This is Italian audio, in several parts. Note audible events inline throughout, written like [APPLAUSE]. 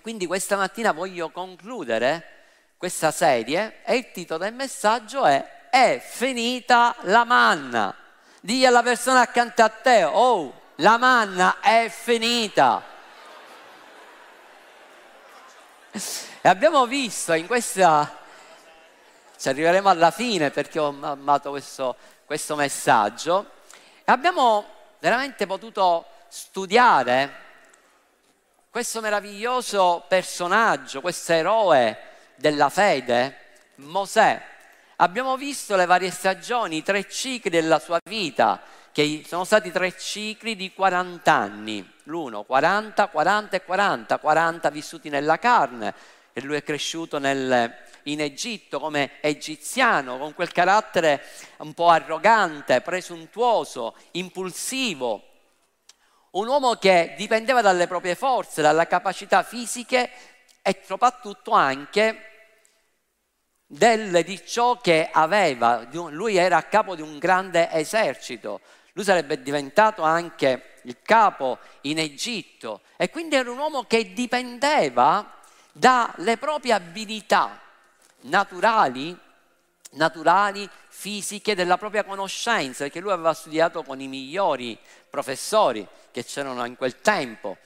Quindi questa mattina voglio concludere questa serie e il titolo del messaggio è È finita la manna. Digli alla persona accanto a te, oh, la manna è finita. E abbiamo visto in questa, ci arriveremo alla fine perché ho amato questo, questo messaggio, e abbiamo veramente potuto studiare questo meraviglioso personaggio, questo eroe della fede, Mosè. Abbiamo visto le varie stagioni, i tre cicli della sua vita, che sono stati tre cicli di 40 anni, l'uno 40, 40 e 40, 40 vissuti nella carne, e lui è cresciuto nel, in Egitto come egiziano, con quel carattere un po' arrogante, presuntuoso, impulsivo, un uomo che dipendeva dalle proprie forze, dalle capacità fisiche e soprattutto anche del, di ciò che aveva. Lui era a capo di un grande esercito, lui sarebbe diventato anche il capo in Egitto e quindi era un uomo che dipendeva dalle proprie abilità naturali, naturali, fisiche, della propria conoscenza, perché lui aveva studiato con i migliori professori che c'erano in quel tempo.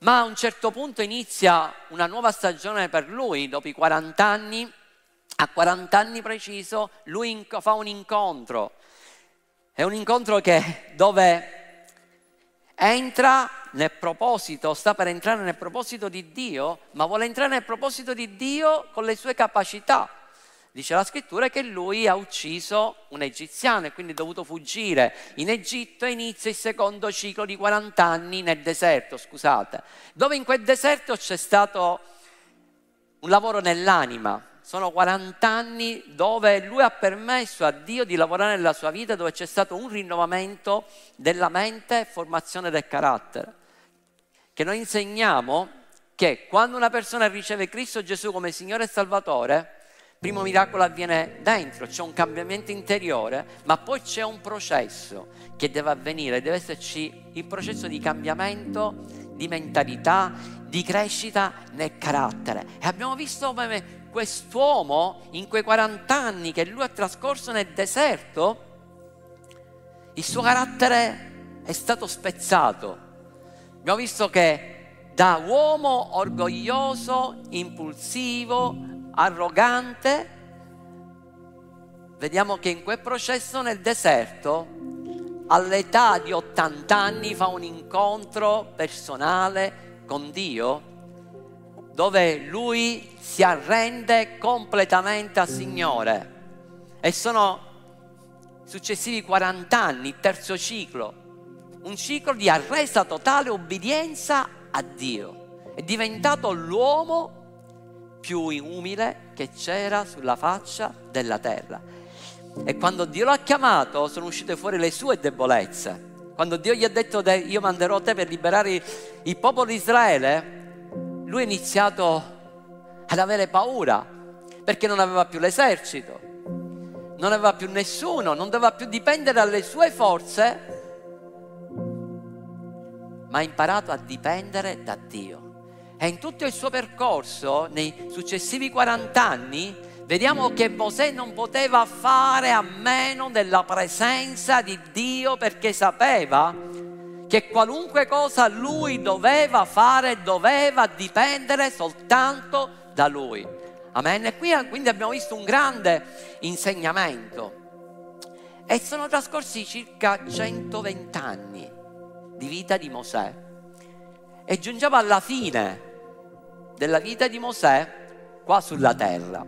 Ma a un certo punto inizia una nuova stagione per lui, dopo i 40 anni, a 40 anni preciso, lui fa un incontro. È un incontro che, dove entra nel proposito, sta per entrare nel proposito di Dio, ma vuole entrare nel proposito di Dio con le sue capacità. Dice la scrittura che lui ha ucciso un egiziano e quindi è dovuto fuggire in Egitto e inizia il secondo ciclo di 40 anni nel deserto, scusate, dove in quel deserto c'è stato un lavoro nell'anima. Sono 40 anni dove lui ha permesso a Dio di lavorare nella sua vita, dove c'è stato un rinnovamento della mente e formazione del carattere. Che noi insegniamo che quando una persona riceve Cristo Gesù come Signore e Salvatore, primo miracolo avviene dentro, c'è un cambiamento interiore, ma poi c'è un processo che deve avvenire, deve esserci il processo di cambiamento, di mentalità, di crescita nel carattere. E abbiamo visto come quest'uomo in quei 40 anni che lui ha trascorso nel deserto, il suo carattere è stato spezzato. Abbiamo visto che da uomo orgoglioso, impulsivo, arrogante, vediamo che in quel processo nel deserto, all'età di 80 anni, fa un incontro personale con Dio, dove lui si arrende completamente al Signore. E sono successivi 40 anni, terzo ciclo, un ciclo di arresa totale obbedienza a Dio. È diventato l'uomo più umile che c'era sulla faccia della terra. E quando Dio l'ha chiamato sono uscite fuori le sue debolezze. Quando Dio gli ha detto io manderò te per liberare il popolo di Israele, lui ha iniziato ad avere paura perché non aveva più l'esercito, non aveva più nessuno, non doveva più dipendere dalle sue forze, ma ha imparato a dipendere da Dio. E in tutto il suo percorso, nei successivi 40 anni, vediamo che Mosè non poteva fare a meno della presenza di Dio perché sapeva che qualunque cosa lui doveva fare doveva dipendere soltanto da lui. Amen. E qui quindi abbiamo visto un grande insegnamento. E sono trascorsi circa 120 anni di vita di Mosè. E giungiamo alla fine della vita di Mosè qua sulla terra.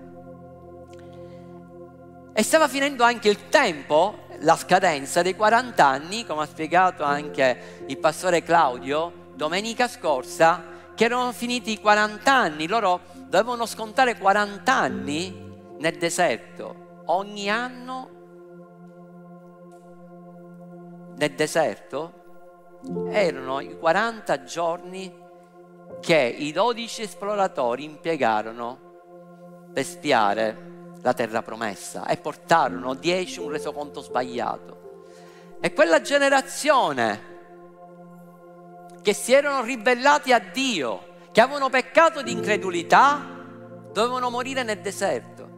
E stava finendo anche il tempo, la scadenza dei 40 anni, come ha spiegato anche il pastore Claudio domenica scorsa, che erano finiti i 40 anni, loro dovevano scontare 40 anni nel deserto. Ogni anno nel deserto erano i 40 giorni che i dodici esploratori impiegarono per spiare la terra promessa e portarono dieci un resoconto sbagliato. E quella generazione che si erano ribellati a Dio, che avevano peccato di incredulità dovevano morire nel deserto.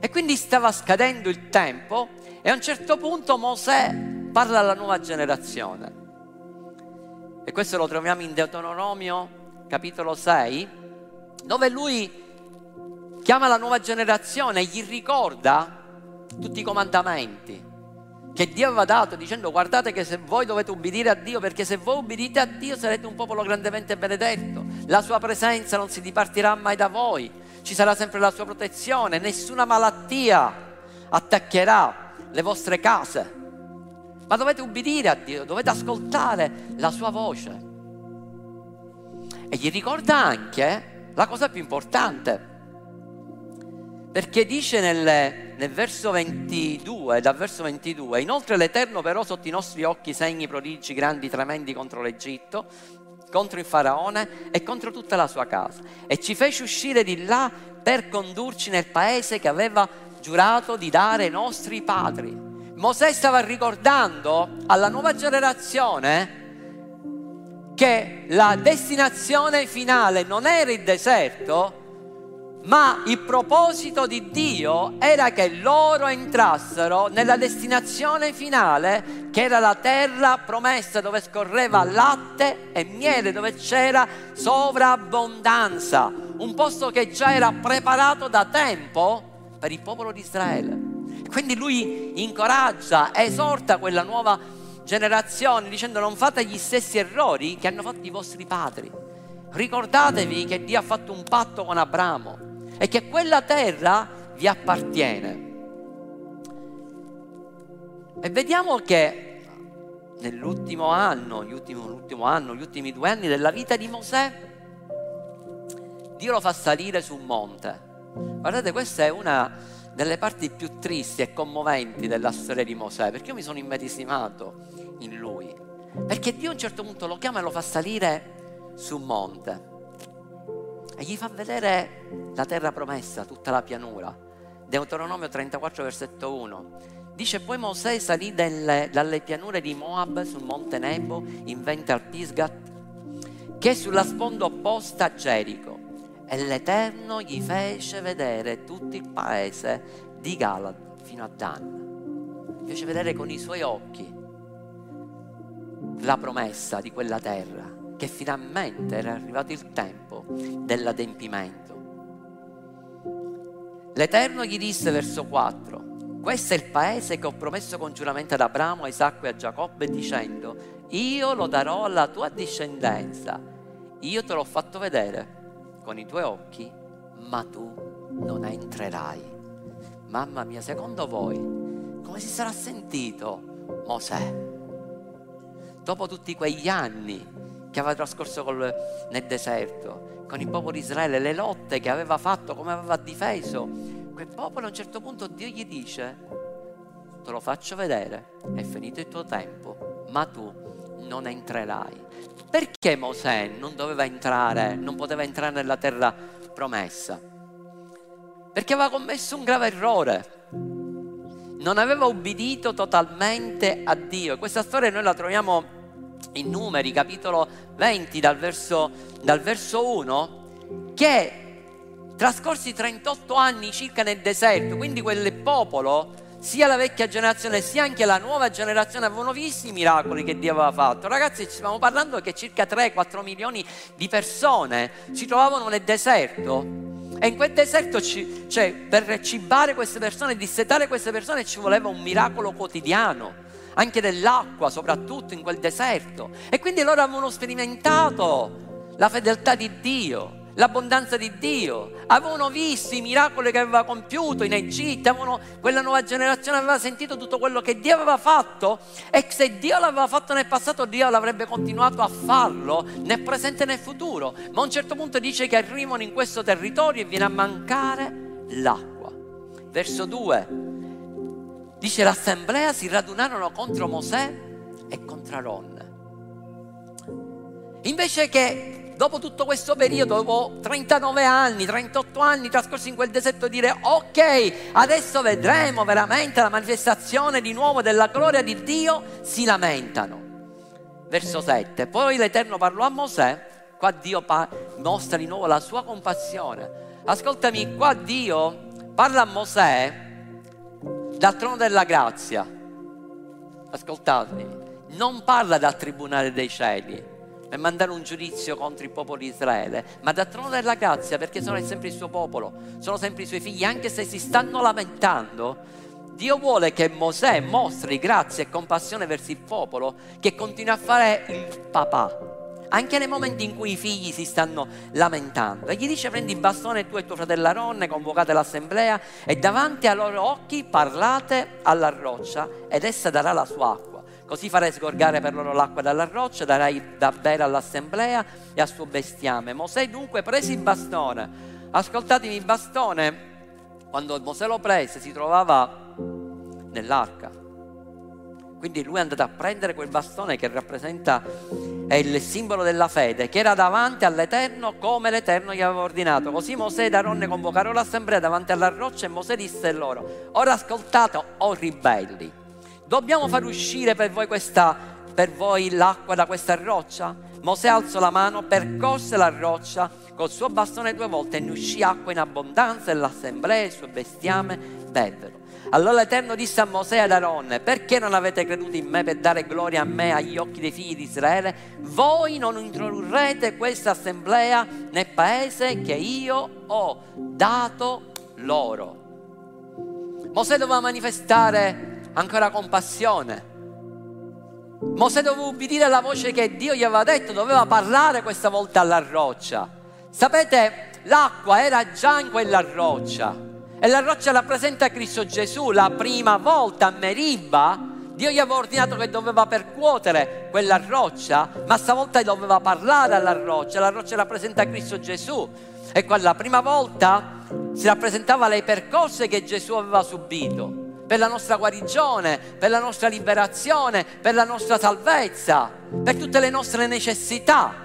E quindi stava scadendo il tempo e a un certo punto Mosè parla alla nuova generazione. E questo lo troviamo in Deuteronomio capitolo 6, dove lui chiama la nuova generazione e gli ricorda tutti i comandamenti che Dio aveva dato dicendo guardate che se voi dovete ubbidire a Dio perché se voi ubbidite a Dio sarete un popolo grandemente benedetto. La sua presenza non si dipartirà mai da voi. Ci sarà sempre la sua protezione. Nessuna malattia attaccherà le vostre case ma dovete ubbidire a Dio dovete ascoltare la sua voce e gli ricorda anche la cosa più importante perché dice nel, nel, verso 22, dal verso 22, inoltre l'Eterno però sotto i nostri occhi segni, prodigi grandi, tremendi contro l'Egitto, contro il Faraone e contro tutta la sua casa. E ci fece uscire di là per condurci nel paese che aveva giurato di dare ai nostri padri. Mosè stava ricordando alla nuova generazione che la destinazione finale non era il deserto, ma il proposito di Dio era che loro entrassero nella destinazione finale, che era la terra promessa dove scorreva latte e miele, dove c'era sovrabbondanza, un posto che già era preparato da tempo per il popolo di Israele. Quindi lui incoraggia, esorta quella nuova generazione dicendo non fate gli stessi errori che hanno fatto i vostri padri. Ricordatevi che Dio ha fatto un patto con Abramo e che quella terra vi appartiene. E vediamo che nell'ultimo anno, l'ultimo anno, gli ultimi due anni della vita di Mosè, Dio lo fa salire su un monte. Guardate, questa è una delle parti più tristi e commoventi della storia di Mosè, perché io mi sono immedesimato in lui. Perché Dio a un certo punto lo chiama e lo fa salire su un monte e gli fa vedere la terra promessa, tutta la pianura. Deuteronomio 34, versetto 1. Dice poi Mosè salì delle, dalle pianure di Moab sul monte Nebo in vente al Pisgat, che è sulla sponda opposta a Gerico. E l'Eterno gli fece vedere tutto il paese di Galad fino a Dan. Fece vedere con i suoi occhi la promessa di quella terra che finalmente era arrivato il tempo dell'adempimento. L'Eterno gli disse, verso 4, questo è il paese che ho promesso congiuramente ad Abramo, a Isacco e a Giacobbe, dicendo, io lo darò alla tua discendenza, io te l'ho fatto vedere con i tuoi occhi, ma tu non entrerai. Mamma mia, secondo voi, come si sarà sentito Mosè? Dopo tutti quegli anni che aveva trascorso col, nel deserto, con il popolo di Israele, le lotte che aveva fatto, come aveva difeso. Quel popolo a un certo punto Dio gli dice, te lo faccio vedere, è finito il tuo tempo, ma tu non entrerai. Perché Mosè non doveva entrare, non poteva entrare nella terra promessa? Perché aveva commesso un grave errore. Non aveva ubbidito totalmente a Dio. Questa storia noi la troviamo in Numeri, capitolo 20, dal verso, dal verso 1, che trascorsi 38 anni circa nel deserto, quindi quel popolo, sia la vecchia generazione sia anche la nuova generazione avevano visto i miracoli che Dio aveva fatto. Ragazzi, stiamo parlando che circa 3-4 milioni di persone si trovavano nel deserto. E in quel deserto, ci, cioè, per cibare queste persone, dissetare queste persone, ci voleva un miracolo quotidiano anche dell'acqua, soprattutto in quel deserto. E quindi loro avevano sperimentato la fedeltà di Dio, l'abbondanza di Dio, avevano visto i miracoli che aveva compiuto in Egitto, avevano, quella nuova generazione aveva sentito tutto quello che Dio aveva fatto e se Dio l'aveva fatto nel passato Dio l'avrebbe continuato a farlo nel presente e nel futuro, ma a un certo punto dice che arrivano in questo territorio e viene a mancare l'acqua. Verso 2, Dice l'assemblea si radunarono contro Mosè e contro Aaron. Invece che dopo tutto questo periodo, dopo 39 anni, 38 anni trascorsi in quel deserto, dire ok, adesso vedremo veramente la manifestazione di nuovo della gloria di Dio, si lamentano. Verso 7. Poi l'Eterno parlò a Mosè qua Dio pa- mostra di nuovo la sua compassione. Ascoltami, qua Dio parla a Mosè dal trono della grazia. Ascoltatemi, non parla dal tribunale dei cieli per mandare un giudizio contro il popolo di Israele, ma dal trono della grazia perché sono sempre il suo popolo, sono sempre i suoi figli, anche se si stanno lamentando. Dio vuole che Mosè mostri grazia e compassione verso il popolo che continua a fare il papà, anche nei momenti in cui i figli si stanno lamentando. E gli dice prendi il bastone tu e tuo fratello Aronne, convocate l'assemblea e davanti ai loro occhi parlate alla roccia ed essa darà la sua acqua. Così farai sgorgare per loro l'acqua dalla roccia, darai da bere all'assemblea e al suo bestiame. Mosè dunque prese il bastone. Ascoltatemi, il bastone, quando Mosè lo prese, si trovava nell'arca. Quindi lui è andato a prendere quel bastone che rappresenta è il simbolo della fede, che era davanti all'Eterno come l'Eterno gli aveva ordinato. Così Mosè ed Aronne convocarono l'assemblea davanti alla roccia e Mosè disse loro, ora ascoltate, o ribelli, dobbiamo far uscire per voi, questa, per voi l'acqua da questa roccia? Mosè alzò la mano, percorse la roccia col suo bastone due volte e ne uscì acqua in abbondanza e l'assemblea e il suo bestiame bevvero. Allora l'Eterno disse a Mosè e ad Aaron, perché non avete creduto in me per dare gloria a me agli occhi dei figli di Israele? Voi non introdurrete questa assemblea nel paese che io ho dato loro. Mosè doveva manifestare ancora compassione. Mosè doveva ubbidire la voce che Dio gli aveva detto, doveva parlare questa volta alla roccia. Sapete, l'acqua era già in quella roccia e la roccia rappresenta Cristo Gesù. La prima volta a Meriba Dio gli aveva ordinato che doveva percuotere quella roccia, ma stavolta doveva parlare alla roccia. La roccia rappresenta Cristo Gesù. E quella prima volta si rappresentava le percosse che Gesù aveva subito per la nostra guarigione, per la nostra liberazione, per la nostra salvezza, per tutte le nostre necessità.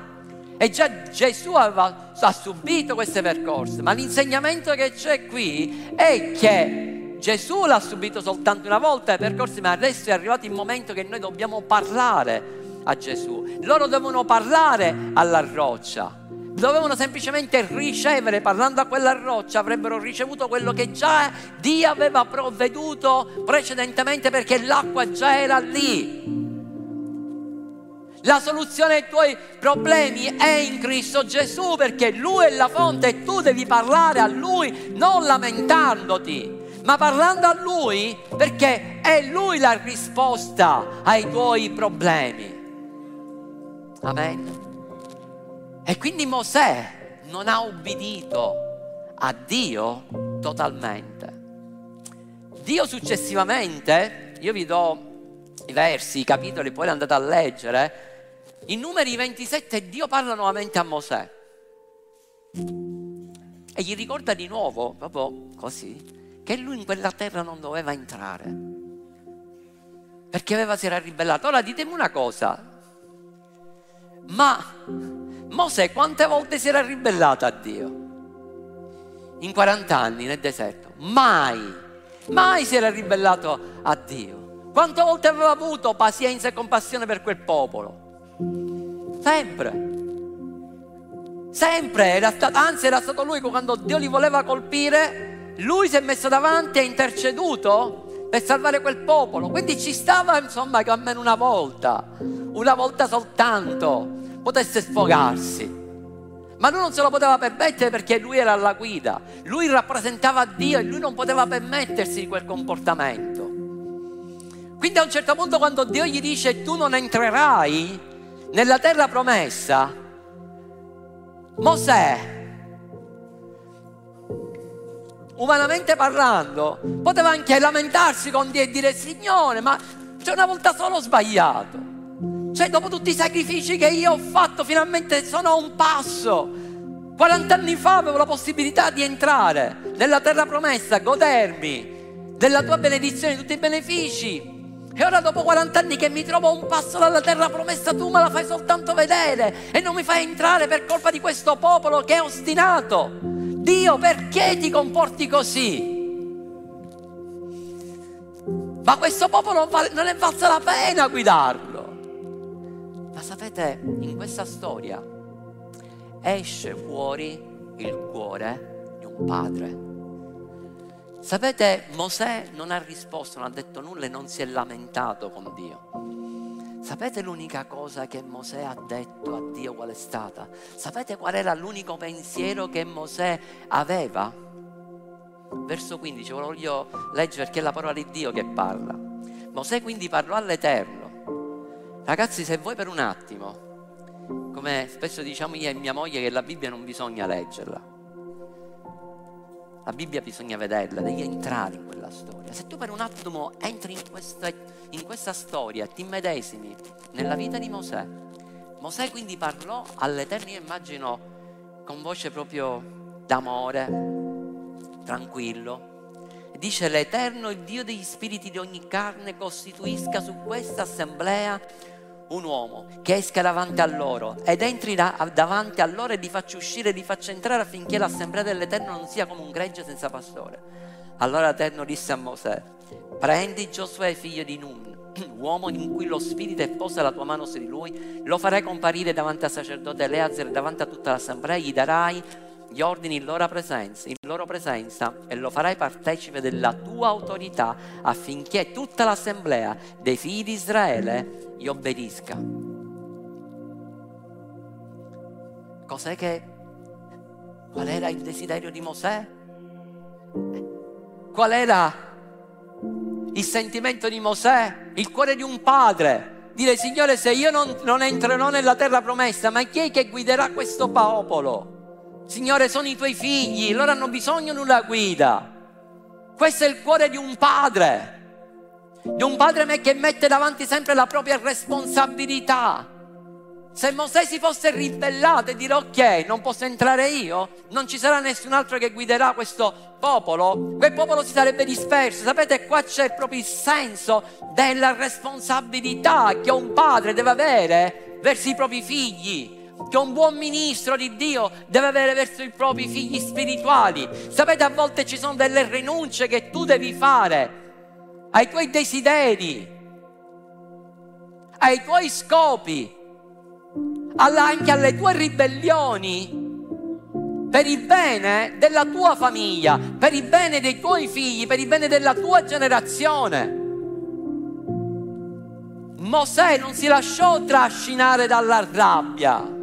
E già Gesù aveva, ha subito queste percorse, ma l'insegnamento che c'è qui è che Gesù l'ha subito soltanto una volta i percorsi, ma adesso è arrivato il momento che noi dobbiamo parlare a Gesù. Loro devono parlare alla roccia dovevano semplicemente ricevere, parlando a quella roccia, avrebbero ricevuto quello che già Dio aveva provveduto precedentemente perché l'acqua già era lì. La soluzione ai tuoi problemi è in Cristo Gesù perché Lui è la fonte e tu devi parlare a Lui non lamentandoti, ma parlando a Lui perché è Lui la risposta ai tuoi problemi. Amen. E quindi Mosè non ha ubbidito a Dio totalmente. Dio successivamente, io vi do i versi, i capitoli, poi li andate a leggere, in numeri 27 Dio parla nuovamente a Mosè e gli ricorda di nuovo, proprio così, che lui in quella terra non doveva entrare perché aveva, si era ribellato. Ora ditemi una cosa, ma Mosè quante volte si era ribellato a Dio? In 40 anni nel deserto. Mai, mai si era ribellato a Dio. Quante volte aveva avuto pazienza e compassione per quel popolo? Sempre. Sempre, era stato, anzi era stato lui quando Dio li voleva colpire, lui si è messo davanti e ha interceduto per salvare quel popolo. Quindi ci stava insomma che almeno una volta, una volta soltanto potesse sfogarsi. Ma lui non se lo poteva permettere perché lui era alla guida, lui rappresentava Dio e lui non poteva permettersi quel comportamento. Quindi a un certo punto quando Dio gli dice tu non entrerai nella terra promessa, Mosè, umanamente parlando, poteva anche lamentarsi con Dio e dire Signore, ma c'è una volta solo sbagliato. Cioè, dopo tutti i sacrifici che io ho fatto, finalmente sono a un passo. 40 anni fa avevo la possibilità di entrare nella terra promessa, godermi della tua benedizione, di tutti i benefici. E ora dopo 40 anni che mi trovo a un passo dalla terra promessa, tu me la fai soltanto vedere e non mi fai entrare per colpa di questo popolo che è ostinato. Dio, perché ti comporti così? Ma questo popolo non, non è valsa la pena guidarlo. Ma sapete, in questa storia esce fuori il cuore di un padre. Sapete, Mosè non ha risposto, non ha detto nulla e non si è lamentato con Dio. Sapete l'unica cosa che Mosè ha detto a Dio qual è stata? Sapete qual era l'unico pensiero che Mosè aveva? Verso 15, ve lo voglio leggere perché è la parola di Dio che parla. Mosè quindi parlò all'Eterno. Ragazzi, se voi per un attimo come spesso diciamo io e mia moglie che la Bibbia non bisogna leggerla. La Bibbia bisogna vederla, devi entrare in quella storia. Se tu per un attimo entri in questa, in questa storia ti immedesimi nella vita di Mosè, Mosè quindi parlò all'Eterno, io immagino con voce proprio d'amore, tranquillo. Dice l'Eterno, il Dio degli spiriti di ogni carne, costituisca su questa assemblea un uomo che esca davanti a loro ed entri da, davanti a loro e li faccia uscire li faccia entrare affinché l'assemblea dell'Eterno non sia come un gregge senza pastore. Allora l'Eterno disse a Mosè, prendi Giosuè figlio di Nun, [CLEARS THROAT] uomo in cui lo spirito è posa la tua mano su di lui, lo farai comparire davanti al sacerdote Eleazar e davanti a tutta l'assemblea, gli darai gli ordini in loro, presenza, in loro presenza e lo farai partecipe della tua autorità affinché tutta l'assemblea dei figli di Israele gli obbedisca. Cos'è che... Qual era il desiderio di Mosè? Qual era il sentimento di Mosè? Il cuore di un padre. Dire, Signore, se io non, non entrerò nella terra promessa, ma chi è che guiderà questo popolo? Signore, sono i tuoi figli, loro hanno bisogno di una guida. Questo è il cuore di un padre, di un padre che mette davanti sempre la propria responsabilità. Se Mosè si fosse ribellato e dire ok, non posso entrare io, non ci sarà nessun altro che guiderà questo popolo, quel popolo si sarebbe disperso. Sapete, qua c'è proprio il senso della responsabilità che un padre deve avere verso i propri figli che un buon ministro di Dio deve avere verso i propri figli spirituali. Sapete, a volte ci sono delle rinunce che tu devi fare ai tuoi desideri, ai tuoi scopi, anche alle tue ribellioni per il bene della tua famiglia, per il bene dei tuoi figli, per il bene della tua generazione. Mosè non si lasciò trascinare dalla rabbia.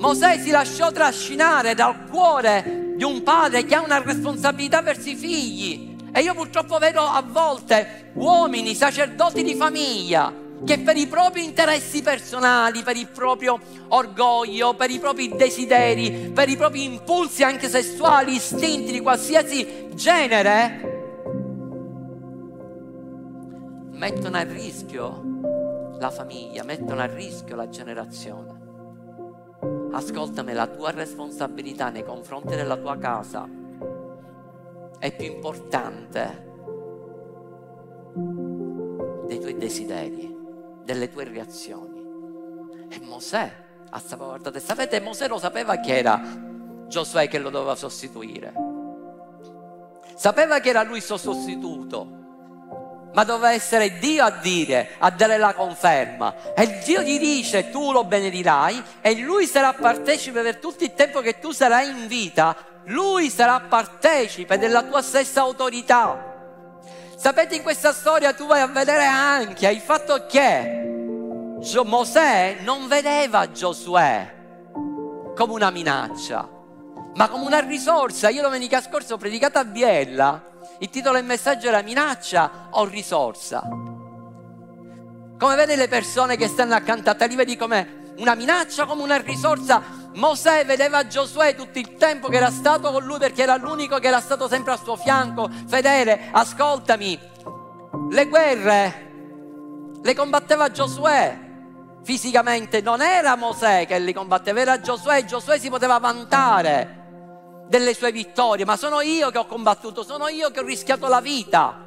Mosè si lasciò trascinare dal cuore di un padre che ha una responsabilità verso i figli. E io purtroppo vedo a volte uomini, sacerdoti di famiglia, che per i propri interessi personali, per il proprio orgoglio, per i propri desideri, per i propri impulsi anche sessuali, istinti di qualsiasi genere, mettono a rischio la famiglia, mettono a rischio la generazione ascoltami, la tua responsabilità nei confronti della tua casa è più importante dei tuoi desideri, delle tue reazioni. E Mosè ha salvaguardato. Sapete, Mosè lo sapeva che era Giosuè che lo doveva sostituire. Sapeva che era lui il suo sostituto ma doveva essere Dio a dire, a dare la conferma. E Dio gli dice, tu lo benedirai e lui sarà partecipe per tutto il tempo che tu sarai in vita. Lui sarà partecipe della tua stessa autorità. Sapete, in questa storia tu vai a vedere anche il fatto che Mosè non vedeva Giosuè come una minaccia, ma come una risorsa. Io domenica scorsa ho predicato a Biella il titolo del messaggio era minaccia o risorsa. Come vede le persone che stanno accanto a te, li vedi come una minaccia, come una risorsa. Mosè vedeva Giosuè tutto il tempo che era stato con lui perché era l'unico che era stato sempre al suo fianco, fedele. Ascoltami, le guerre le combatteva Giosuè fisicamente, non era Mosè che li combatteva, era Giosuè Giosuè si poteva vantare delle sue vittorie, ma sono io che ho combattuto, sono io che ho rischiato la vita.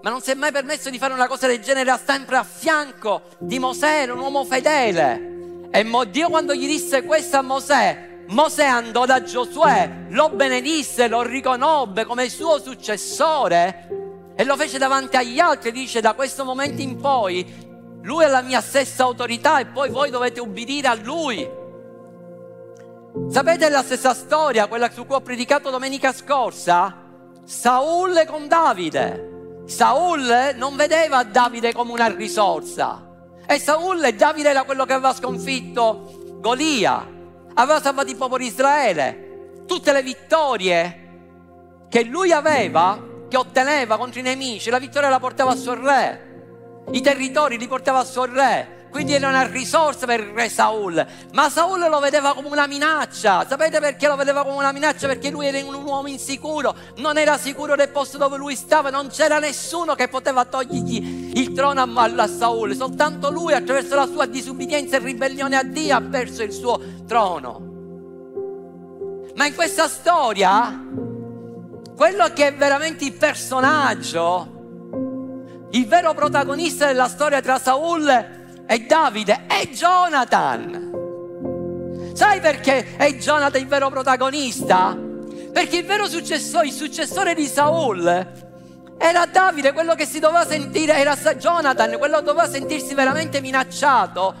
Ma non si è mai permesso di fare una cosa del genere, era sempre a fianco di Mosè, era un uomo fedele. E Dio quando gli disse questo a Mosè, Mosè andò da Giosuè, lo benedisse, lo riconobbe come suo successore e lo fece davanti agli altri, dice da questo momento in poi lui ha la mia stessa autorità e poi voi dovete ubbidire a lui. Sapete la stessa storia, quella su cui ho predicato domenica scorsa? Saul con Davide. Saul non vedeva Davide come una risorsa. E Saul e Davide era quello che aveva sconfitto Golia, aveva salvato il popolo di Israele. Tutte le vittorie che lui aveva, che otteneva contro i nemici, la vittoria la portava a suo re. I territori li portava a suo re. Quindi era una risorsa per il re Saul. Ma Saul lo vedeva come una minaccia. Sapete perché lo vedeva come una minaccia? Perché lui era un uomo insicuro, non era sicuro del posto dove lui stava, non c'era nessuno che poteva togliergli il trono a Saul. Soltanto lui, attraverso la sua disubbidienza e ribellione a Dio, ha perso il suo trono. Ma in questa storia, quello che è veramente il personaggio, il vero protagonista della storia tra Saul e Davide è Jonathan. Sai perché è Jonathan il vero protagonista? Perché il vero successore, il successore di Saul era Davide, quello che si doveva sentire, era Jonathan, quello che doveva sentirsi veramente minacciato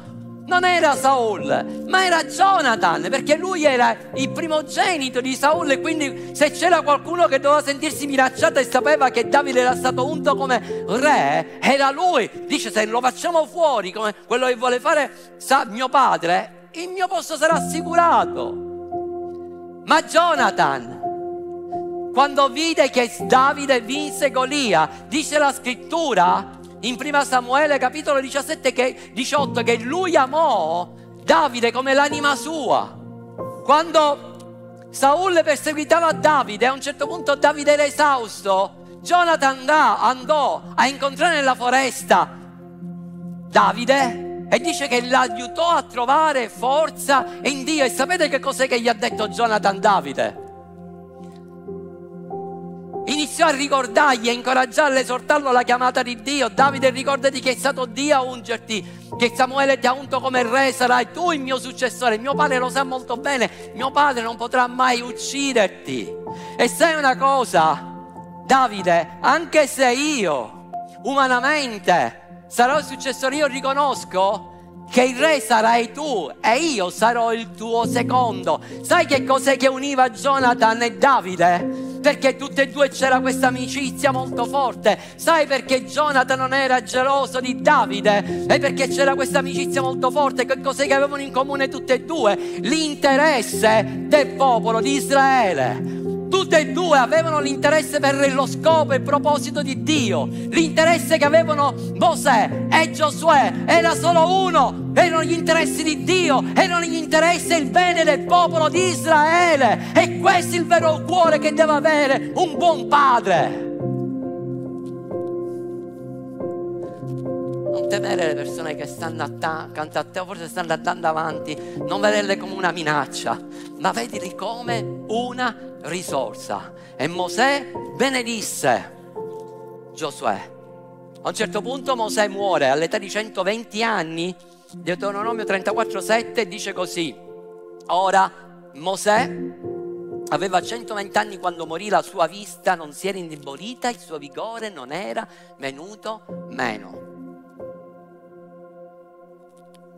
non era Saul, ma era Jonathan, perché lui era il primogenito di Saul e quindi se c'era qualcuno che doveva sentirsi minacciato e sapeva che Davide era stato unto come re, era lui. Dice se lo facciamo fuori come quello che vuole fare sa, mio padre, il mio posto sarà assicurato. Ma Jonathan, quando vide che Davide vinse Golia, dice la scrittura, in prima Samuele capitolo 17 che, 18 che lui amò Davide come l'anima sua. Quando Saul perseguitava Davide, a un certo punto Davide era esausto, Jonathan andò a incontrare nella foresta Davide e dice che l'aiutò a trovare forza in Dio. E sapete che cos'è che gli ha detto Jonathan Davide? Iniziò a ricordargli, a incoraggiarlo, a esortarlo alla chiamata di Dio. Davide, ricordati che è stato Dio a ungerti, che Samuele ti ha unto come re, sarai tu il mio successore. Mio padre lo sa molto bene, mio padre non potrà mai ucciderti. E sai una cosa, Davide, anche se io umanamente sarò il successore, io riconosco che il re sarai tu e io sarò il tuo secondo. Sai che cos'è che univa Jonathan e Davide? Perché tutte e due c'era questa amicizia molto forte. Sai perché Jonathan non era geloso di Davide? E perché c'era questa amicizia molto forte. Che cos'è che avevano in comune tutte e due? L'interesse del popolo di Israele. Tutte e due avevano l'interesse per lo scopo e il proposito di Dio. L'interesse che avevano Mosè e Giosuè era solo uno. Erano gli interessi di Dio, erano gli interessi e il bene del popolo di Israele. E questo è il vero cuore che deve avere un buon padre. Temere le persone che stanno accanto a te, forse stanno andando avanti, non vederle come una minaccia, ma vedili come una risorsa. E Mosè benedisse Giosuè. A un certo punto Mosè muore all'età di 120 anni. Deuteronomio 34,7 dice così. Ora Mosè aveva 120 anni quando morì, la sua vista non si era indebolita, il suo vigore non era venuto meno.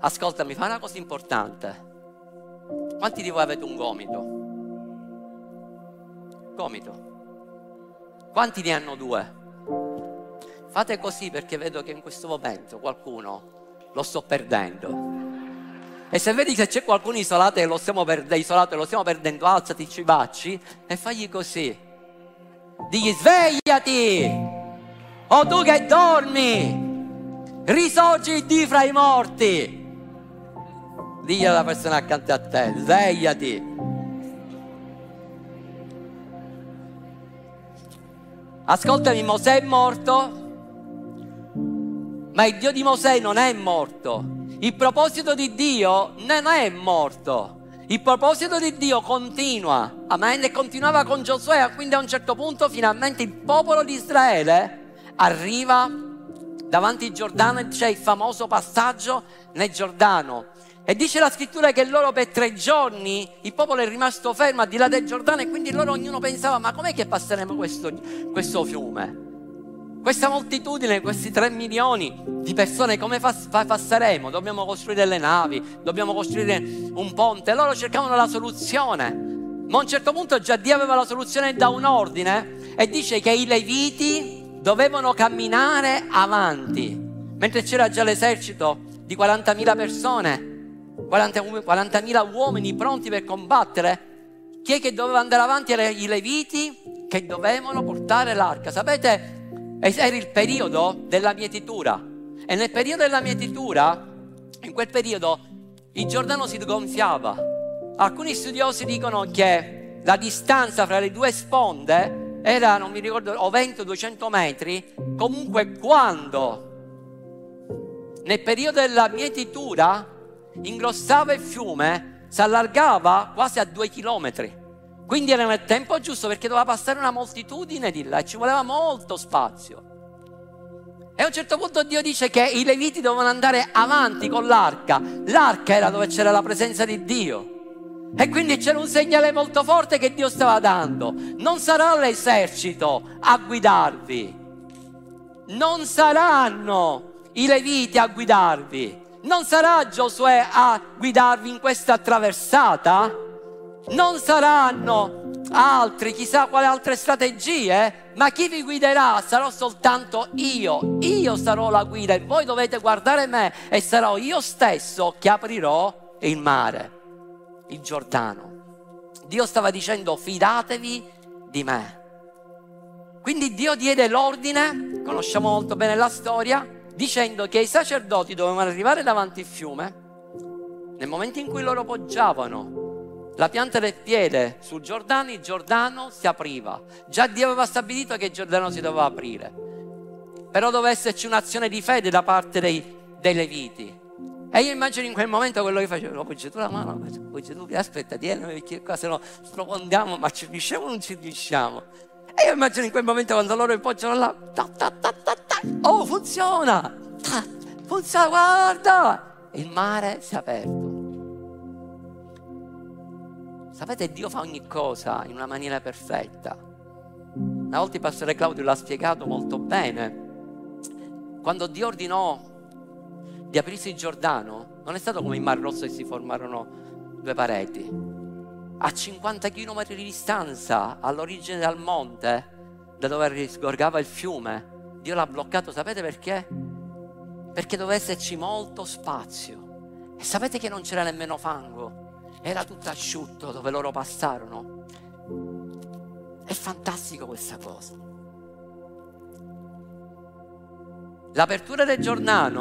Ascoltami, fa una cosa importante. Quanti di voi avete un gomito? Gomito. Quanti ne hanno due? Fate così perché vedo che in questo momento qualcuno lo sto perdendo. E se vedi che c'è qualcuno isolato e lo stiamo, perdendo, isolato e lo stiamo perdendo, alzati, ci bacci e fagli così. Digli svegliati! O tu che dormi! Risorgi di fra i morti! Digli alla persona accanto a te, svegliati! Ascoltami, Mosè è morto, ma il Dio di Mosè non è morto. Il proposito di Dio non è morto. Il proposito di Dio continua. Amen. E continuava con Giosuè. Quindi a un certo punto finalmente il popolo di Israele arriva davanti al Giordano e c'è il famoso passaggio nel Giordano e dice la scrittura che loro per tre giorni il popolo è rimasto fermo al di là del Giordano e quindi loro ognuno pensava ma com'è che passeremo questo, questo fiume? Questa moltitudine, questi 3 milioni di persone, come passeremo? Dobbiamo costruire le navi, dobbiamo costruire un ponte. Loro cercavano la soluzione. Ma a un certo punto già Dio aveva la soluzione da un ordine e dice che i leviti dovevano camminare avanti. Mentre c'era già l'esercito di 40.000 persone, 40.000 uomini pronti per combattere, chi è che doveva andare avanti? I leviti che dovevano portare l'arca. Sapete, era il periodo della mietitura. E nel periodo della mietitura, in quel periodo, il Giordano si gonfiava. Alcuni studiosi dicono che la distanza fra le due sponde era, non mi ricordo, o 20 o 200 metri. Comunque, quando nel periodo della mietitura ingrossava il fiume, si allargava quasi a due chilometri. Quindi era nel tempo giusto perché doveva passare una moltitudine di là e ci voleva molto spazio. E a un certo punto Dio dice che i leviti dovevano andare avanti con l'arca. L'arca era dove c'era la presenza di Dio. E quindi c'era un segnale molto forte che Dio stava dando. Non sarà l'esercito a guidarvi. Non saranno i leviti a guidarvi. Non sarà Giosuè a guidarvi in questa traversata non saranno altri, chissà quali altre strategie, ma chi vi guiderà sarò soltanto io. Io sarò la guida e voi dovete guardare me e sarò io stesso che aprirò il mare, il Giordano. Dio stava dicendo fidatevi di me. Quindi Dio diede l'ordine, conosciamo molto bene la storia, dicendo che i sacerdoti dovevano arrivare davanti al fiume, nel momento in cui loro poggiavano la pianta del piede sul Giordano, il Giordano si apriva. Già Dio aveva stabilito che il Giordano si doveva aprire. Però doveva esserci un'azione di fede da parte dei, dei Leviti. E io immagino in quel momento quello che facevo, poggi tu la mano, poggi tu, aspetta, tieni, perché qua se no sprofondiamo, ma ci riusciamo o non ci riusciamo? E io immagino in quel momento quando loro mi poggiano là, ta, ta, ta, oh funziona, funziona, guarda, il mare si è aperto. Sapete, Dio fa ogni cosa in una maniera perfetta. Una volta il pastore Claudio l'ha spiegato molto bene. Quando Dio ordinò di aprirsi il Giordano, non è stato come il Mar Rosso che si formarono due pareti. A 50 km di distanza, all'origine del monte, da dove sgorgava il fiume, Dio l'ha bloccato, sapete perché? Perché doveva esserci molto spazio. E sapete che non c'era nemmeno fango era tutto asciutto dove loro passarono. È fantastico questa cosa. L'apertura del giornale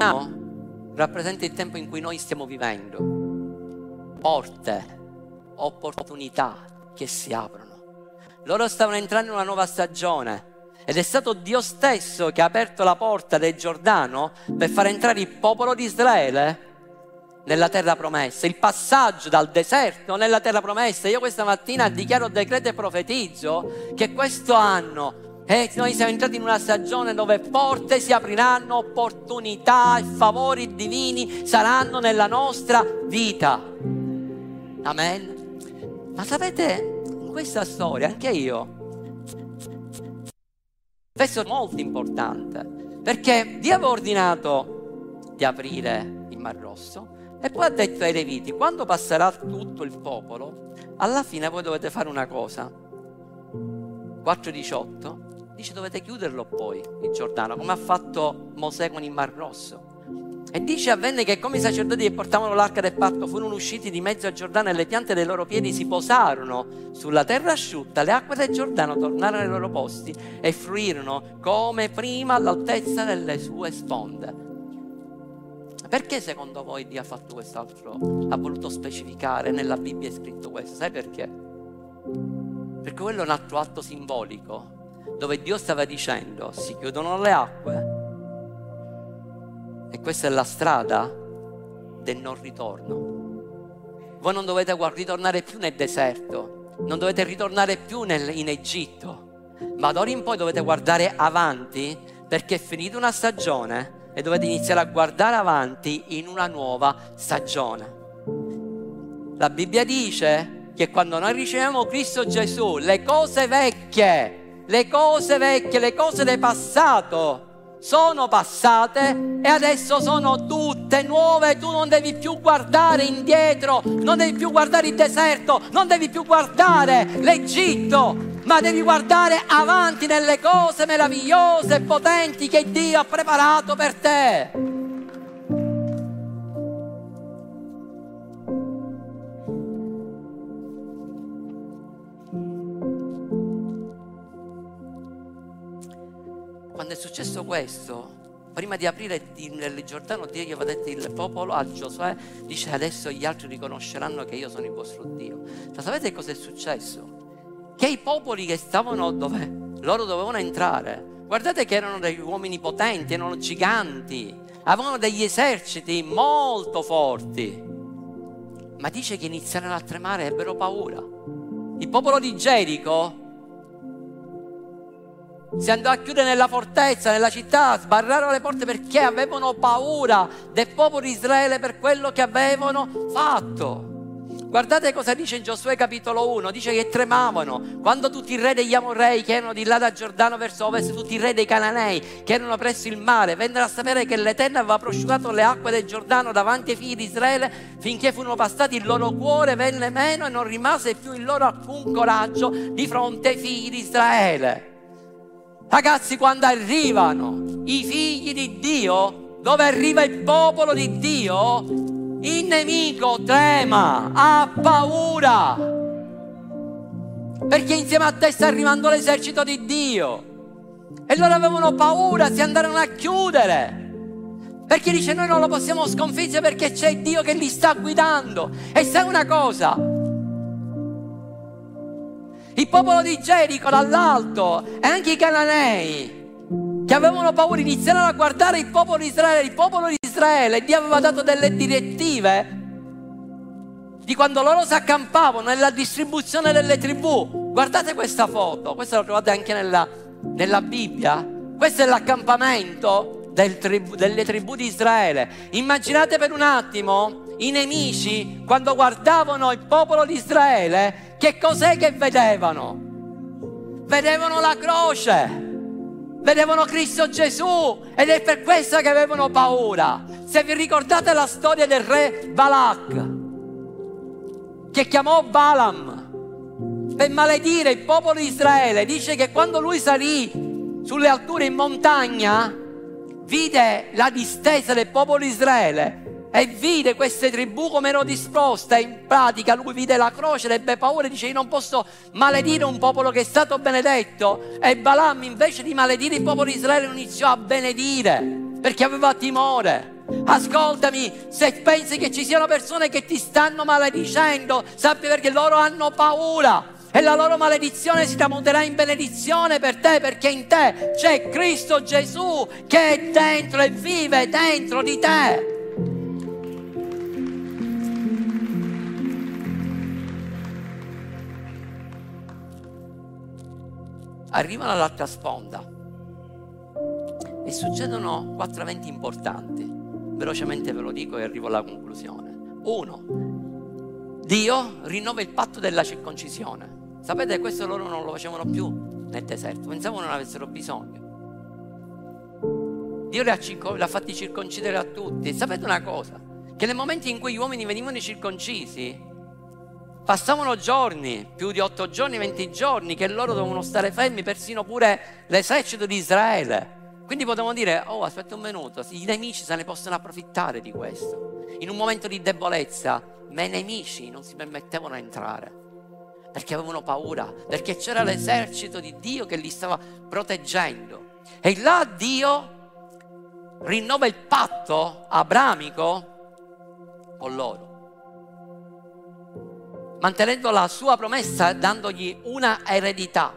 rappresenta il tempo in cui noi stiamo vivendo. Porte, opportunità che si aprono. Loro stavano entrando in una nuova stagione ed è stato Dio stesso che ha aperto la porta del Giordano per far entrare il popolo di Israele nella terra promessa, il passaggio dal deserto nella terra promessa. Io questa mattina dichiaro, decreto e profetizzo che questo anno eh, noi siamo entrati in una stagione dove porte si apriranno, opportunità e favori divini saranno nella nostra vita. Amen. Ma sapete, in questa storia anche io questo è molto importante perché Dio aveva ordinato di aprire il Mar Rosso, e poi ha detto ai Leviti, quando passerà tutto il popolo, alla fine voi dovete fare una cosa. 4.18 dice dovete chiuderlo poi il Giordano, come ha fatto Mosè con il Mar Rosso. E dice avvenne che come i sacerdoti che portavano l'arca del patto furono usciti di mezzo al Giordano e le piante dei loro piedi si posarono sulla terra asciutta, le acque del Giordano tornarono ai loro posti e fruirono come prima all'altezza delle sue sponde. Perché secondo voi Dio ha fatto quest'altro? Ha voluto specificare nella Bibbia è scritto questo? Sai perché? Perché quello è un altro atto simbolico dove Dio stava dicendo si chiudono le acque e questa è la strada del non ritorno. Voi non dovete ritornare più nel deserto, non dovete ritornare più nel, in Egitto, ma d'ora in poi dovete guardare avanti perché è finita una stagione e dovete iniziare a guardare avanti in una nuova stagione. La Bibbia dice che quando noi riceviamo Cristo Gesù, le cose vecchie le cose vecchie, le cose del passato sono passate e adesso sono tutte nuove. Tu non devi più guardare indietro, non devi più guardare il deserto, non devi più guardare l'Egitto, ma devi guardare avanti nelle cose meravigliose e potenti che Dio ha preparato per te. Successo questo, prima di aprire il Giordano, Dio gli aveva detto il popolo a Giosuè, dice adesso gli altri riconosceranno che io sono il vostro Dio. Ma sapete cosa è successo? Che i popoli che stavano dove loro dovevano entrare, guardate che erano degli uomini potenti, erano giganti, avevano degli eserciti molto forti. Ma dice che iniziarono a tremare ebbero paura. Il popolo di Gerico si andò a chiudere nella fortezza, nella città, sbarrarono le porte perché avevano paura del popolo di Israele per quello che avevano fatto. Guardate cosa dice in Giosuè capitolo 1, dice che tremavano quando tutti i re degli Amorrei che erano di là da Giordano verso ovest, tutti i re dei Cananei che erano presso il mare, vennero a sapere che l'Eterno aveva prosciugato le acque del Giordano davanti ai figli di Israele finché furono passati il loro cuore venne meno e non rimase più il loro alcun coraggio di fronte ai figli di Israele. Ragazzi, quando arrivano i figli di Dio, dove arriva il popolo di Dio, il nemico trema, ha paura. Perché insieme a te sta arrivando l'esercito di Dio. E loro avevano paura, si andarono a chiudere. Perché dice noi non lo possiamo sconfiggere perché c'è Dio che li sta guidando. E sai una cosa, il popolo di Gerico dall'alto e anche i cananei che avevano paura iniziarono a guardare il popolo di Israele, il popolo di Israele, Dio aveva dato delle direttive di quando loro si accampavano nella distribuzione delle tribù. Guardate questa foto, questa la trovate anche nella, nella Bibbia. Questo è l'accampamento del tribù, delle tribù di Israele. Immaginate per un attimo i nemici quando guardavano il popolo di Israele che cos'è che vedevano? Vedevano la croce, vedevano Cristo Gesù ed è per questo che avevano paura. Se vi ricordate la storia del re Balak, che chiamò Balaam per maledire il popolo di Israele, dice che quando lui salì sulle alture in montagna, vide la distesa del popolo di Israele e vide queste tribù come erano disposte. In pratica lui vide la croce, ebbe paura e dice io non posso maledire un popolo che è stato benedetto. E Balaam invece di maledire il popolo di Israele iniziò a benedire perché aveva timore. Ascoltami, se pensi che ci siano persone che ti stanno maledicendo, sappi perché loro hanno paura. E la loro maledizione si tramuterà in benedizione per te perché in te c'è Cristo Gesù che è dentro e vive dentro di te. Arrivano all'altra sponda e succedono quattro eventi importanti. Velocemente ve lo dico e arrivo alla conclusione. Uno, Dio rinnova il patto della circoncisione. Sapete, questo loro non lo facevano più nel deserto, pensavano non avessero bisogno. Dio li ha, circo- li ha fatti circoncidere a tutti. Sapete una cosa? Che nel momento in cui gli uomini venivano circoncisi, Passavano giorni, più di otto giorni, venti giorni, che loro dovevano stare fermi, persino pure l'esercito di Israele. Quindi potevano dire, oh aspetta un minuto, i nemici se ne possono approfittare di questo. In un momento di debolezza, ma i nemici non si permettevano di entrare, perché avevano paura, perché c'era l'esercito di Dio che li stava proteggendo. E là Dio rinnova il patto abramico con loro mantenendo la sua promessa, dandogli una eredità.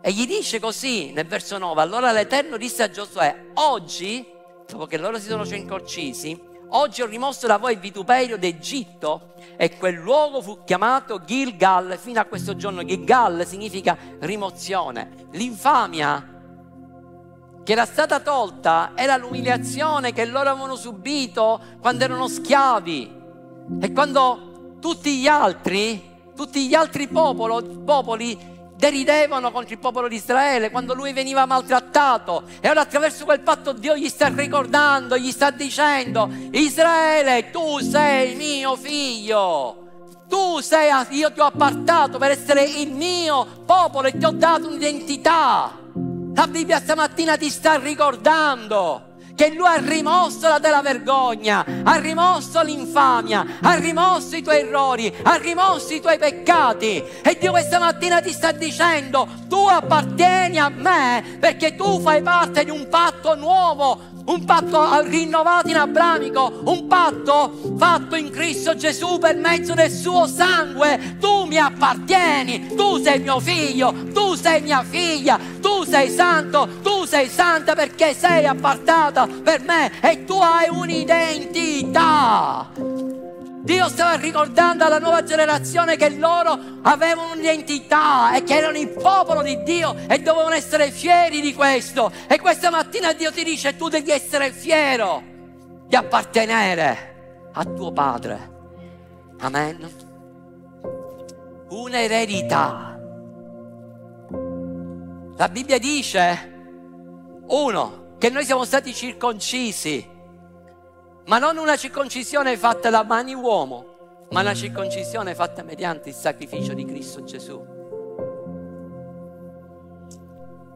E gli dice così nel verso 9, allora l'Eterno disse a Giosuè, oggi, dopo che loro si sono circoncisi, oggi ho rimosso da voi il vituperio d'Egitto e quel luogo fu chiamato Gilgal fino a questo giorno. Gilgal significa rimozione. L'infamia che era stata tolta era l'umiliazione che loro avevano subito quando erano schiavi. E quando tutti gli altri, tutti gli altri popolo, popoli deridevano contro il popolo di Israele quando lui veniva maltrattato e ora attraverso quel patto Dio gli sta ricordando, gli sta dicendo Israele tu sei mio figlio. Tu sei, io ti ho appartato per essere il mio popolo e ti ho dato un'identità. La Bibbia stamattina ti sta ricordando che lui ha rimosso la tela vergogna, ha rimosso l'infamia, ha rimosso i tuoi errori, ha rimosso i tuoi peccati. E Dio questa mattina ti sta dicendo, tu appartieni a me perché tu fai parte di un patto nuovo, un patto rinnovato in Abramico, un patto fatto in Cristo Gesù per mezzo del suo sangue. Tu mi appartieni, tu sei mio figlio, tu sei mia figlia, tu sei santo, tu sei santa perché sei appartata per me e tu hai un'identità. Dio stava ricordando alla nuova generazione che loro avevano un'identità e che erano il popolo di Dio e dovevano essere fieri di questo. E questa mattina Dio ti dice tu devi essere fiero di appartenere a tuo padre. Amen. Un'eredità. La Bibbia dice, uno, che noi siamo stati circoncisi ma non una circoncisione fatta da mani uomo, ma una circoncisione fatta mediante il sacrificio di Cristo Gesù.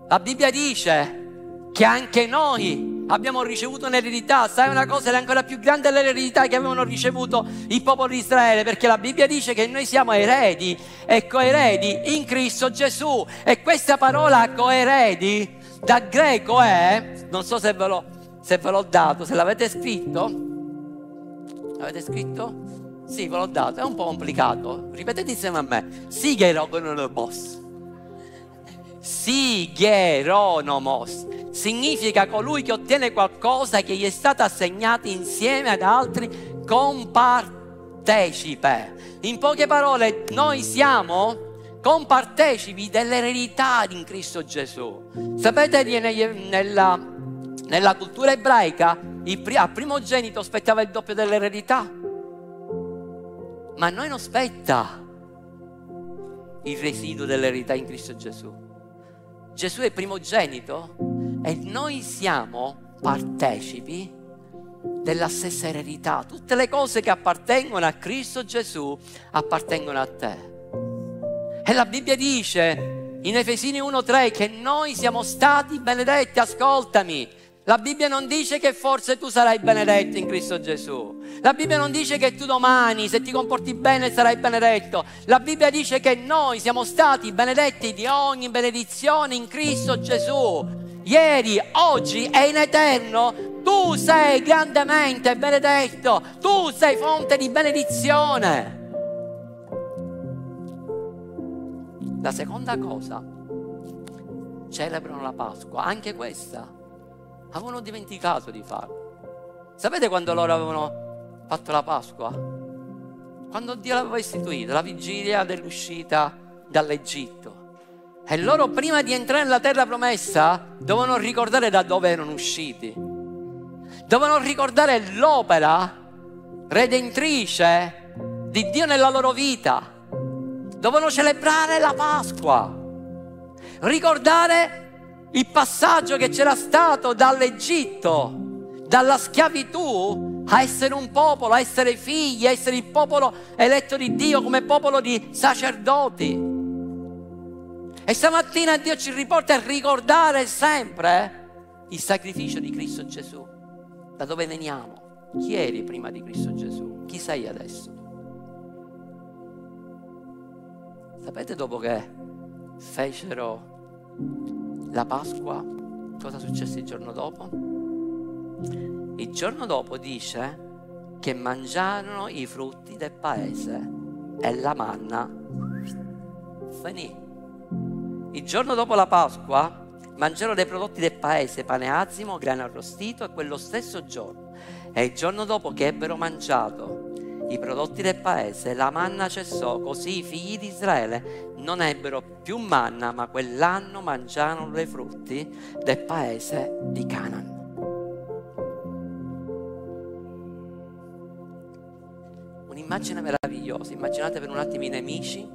La Bibbia dice che anche noi abbiamo ricevuto un'eredità, sai una cosa, è ancora più grande l'eredità che avevano ricevuto il popolo di Israele, perché la Bibbia dice che noi siamo eredi e coeredi in Cristo Gesù. E questa parola coeredi da greco è, non so se ve lo se ve l'ho dato, se l'avete scritto, avete scritto? Sì, ve l'ho dato, è un po' complicato. Ripetete insieme a me. Sigheronomos. Sigheronomos significa colui che ottiene qualcosa che gli è stato assegnato insieme ad altri compartecipe. In poche parole, noi siamo compartecipi dell'eredità in Cristo Gesù. Sapete nella nella cultura ebraica il primogenito spettava il doppio dell'eredità. Ma a noi non spetta il residuo dell'eredità in Cristo Gesù. Gesù è primogenito e noi siamo partecipi della stessa eredità. Tutte le cose che appartengono a Cristo Gesù appartengono a te. E la Bibbia dice in Efesini 1.3 che noi siamo stati benedetti, ascoltami, la Bibbia non dice che forse tu sarai benedetto in Cristo Gesù. La Bibbia non dice che tu domani, se ti comporti bene, sarai benedetto. La Bibbia dice che noi siamo stati benedetti di ogni benedizione in Cristo Gesù. Ieri, oggi e in eterno, tu sei grandemente benedetto. Tu sei fonte di benedizione. La seconda cosa, celebrano la Pasqua, anche questa avevano dimenticato di farlo. Sapete quando loro avevano fatto la Pasqua? Quando Dio l'aveva istituita, la vigilia dell'uscita dall'Egitto. E loro prima di entrare nella terra promessa dovevano ricordare da dove erano usciti. Dovevano ricordare l'opera redentrice di Dio nella loro vita. Dovevano celebrare la Pasqua. Ricordare il passaggio che c'era stato dall'Egitto, dalla schiavitù a essere un popolo, a essere figli, a essere il popolo eletto di Dio come popolo di sacerdoti. E stamattina Dio ci riporta a ricordare sempre il sacrificio di Cristo Gesù. Da dove veniamo? Chi eri prima di Cristo Gesù? Chi sei adesso? Sapete dopo che fecero la Pasqua, cosa successe il giorno dopo? Il giorno dopo dice che mangiarono i frutti del paese e la manna finì. Il giorno dopo la Pasqua mangiarono dei prodotti del paese, pane azimo, grano arrostito e quello stesso giorno. E il giorno dopo che ebbero mangiato i prodotti del paese, la manna cessò, così i figli di Israele non ebbero più manna, ma quell'anno mangiarono dei frutti del paese di Canaan. Un'immagine meravigliosa, immaginate per un attimo i nemici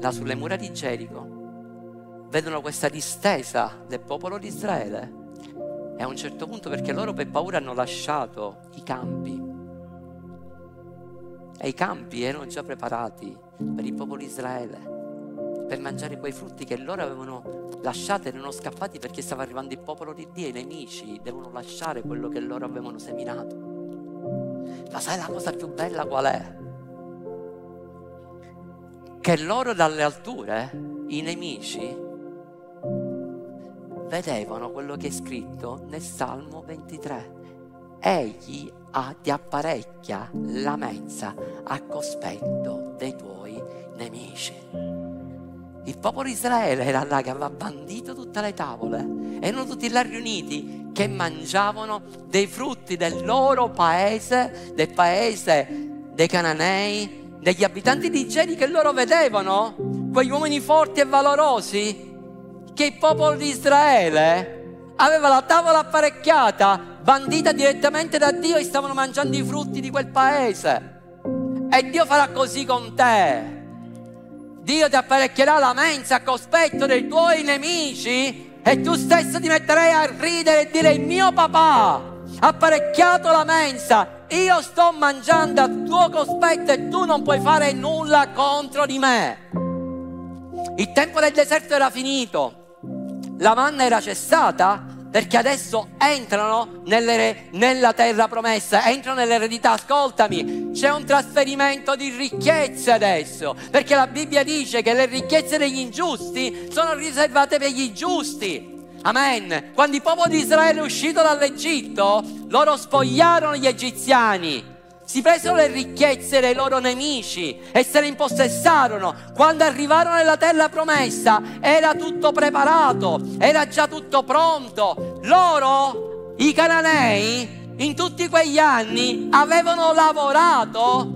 là sulle mura di Gerico, vedono questa distesa del popolo di Israele e a un certo punto perché loro per paura hanno lasciato i campi e i campi erano già preparati per il popolo di Israele per mangiare quei frutti che loro avevano lasciato, erano scappati perché stava arrivando il popolo di Dio, i nemici devono lasciare quello che loro avevano seminato. Ma sai la cosa più bella qual è? Che loro dalle alture, i nemici, vedevano quello che è scritto nel Salmo 23. Egli ti apparecchia la mensa a cospetto dei tuoi nemici. Il popolo di Israele era là che aveva bandito tutte le tavole. Erano tutti là riuniti che mangiavano dei frutti del loro paese, del paese dei cananei, degli abitanti di Geri che loro vedevano, quegli uomini forti e valorosi che il popolo di Israele aveva la tavola apparecchiata, bandita direttamente da Dio e stavano mangiando i frutti di quel paese. E Dio farà così con te. Dio ti apparecchierà la mensa a cospetto dei tuoi nemici e tu stesso ti metterai a ridere e dire il mio papà ha apparecchiato la mensa, io sto mangiando a tuo cospetto e tu non puoi fare nulla contro di me. Il tempo del deserto era finito la manna era cessata perché adesso entrano nelle, nella terra promessa, entrano nell'eredità. Ascoltami, c'è un trasferimento di ricchezze adesso, perché la Bibbia dice che le ricchezze degli ingiusti sono riservate per gli giusti. Amen. Quando il popolo di Israele è uscito dall'Egitto, loro spogliarono gli egiziani si presero le ricchezze dei loro nemici e se ne impossessarono. Quando arrivarono nella terra promessa era tutto preparato, era già tutto pronto. Loro, i cananei, in tutti quegli anni avevano lavorato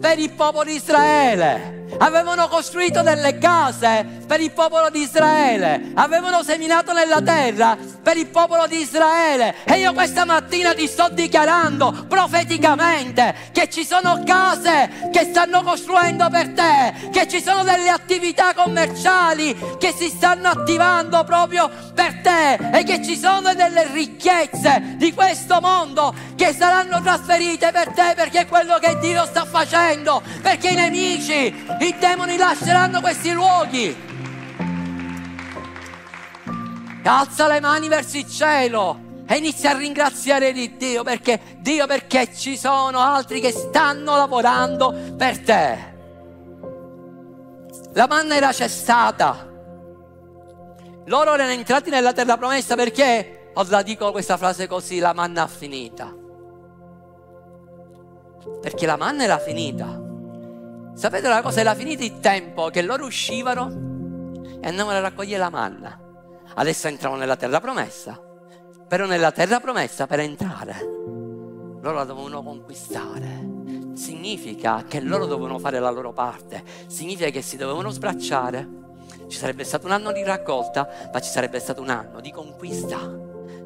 per il popolo di Israele avevano costruito delle case per il popolo di Israele, avevano seminato nella terra per il popolo di Israele. E io questa mattina ti sto dichiarando profeticamente che ci sono case che stanno costruendo per te, che ci sono delle attività commerciali che si stanno attivando proprio per te e che ci sono delle ricchezze di questo mondo che saranno trasferite per te perché è quello che Dio sta facendo, perché i nemici, i demoni lasceranno questi luoghi. Alza le mani verso il cielo e inizia a ringraziare di Dio perché Dio perché ci sono altri che stanno lavorando per te. La manna era cessata. Loro erano entrati nella terra promessa perché, o la dico questa frase così, la manna è finita. Perché la manna era finita. Sapete una cosa? Era finito il tempo che loro uscivano e andavano a raccogliere la manna. Adesso entravano nella terra promessa. Però nella terra promessa per entrare loro la dovevano conquistare. Significa che loro dovevano fare la loro parte. Significa che si dovevano sbracciare. Ci sarebbe stato un anno di raccolta, ma ci sarebbe stato un anno di conquista.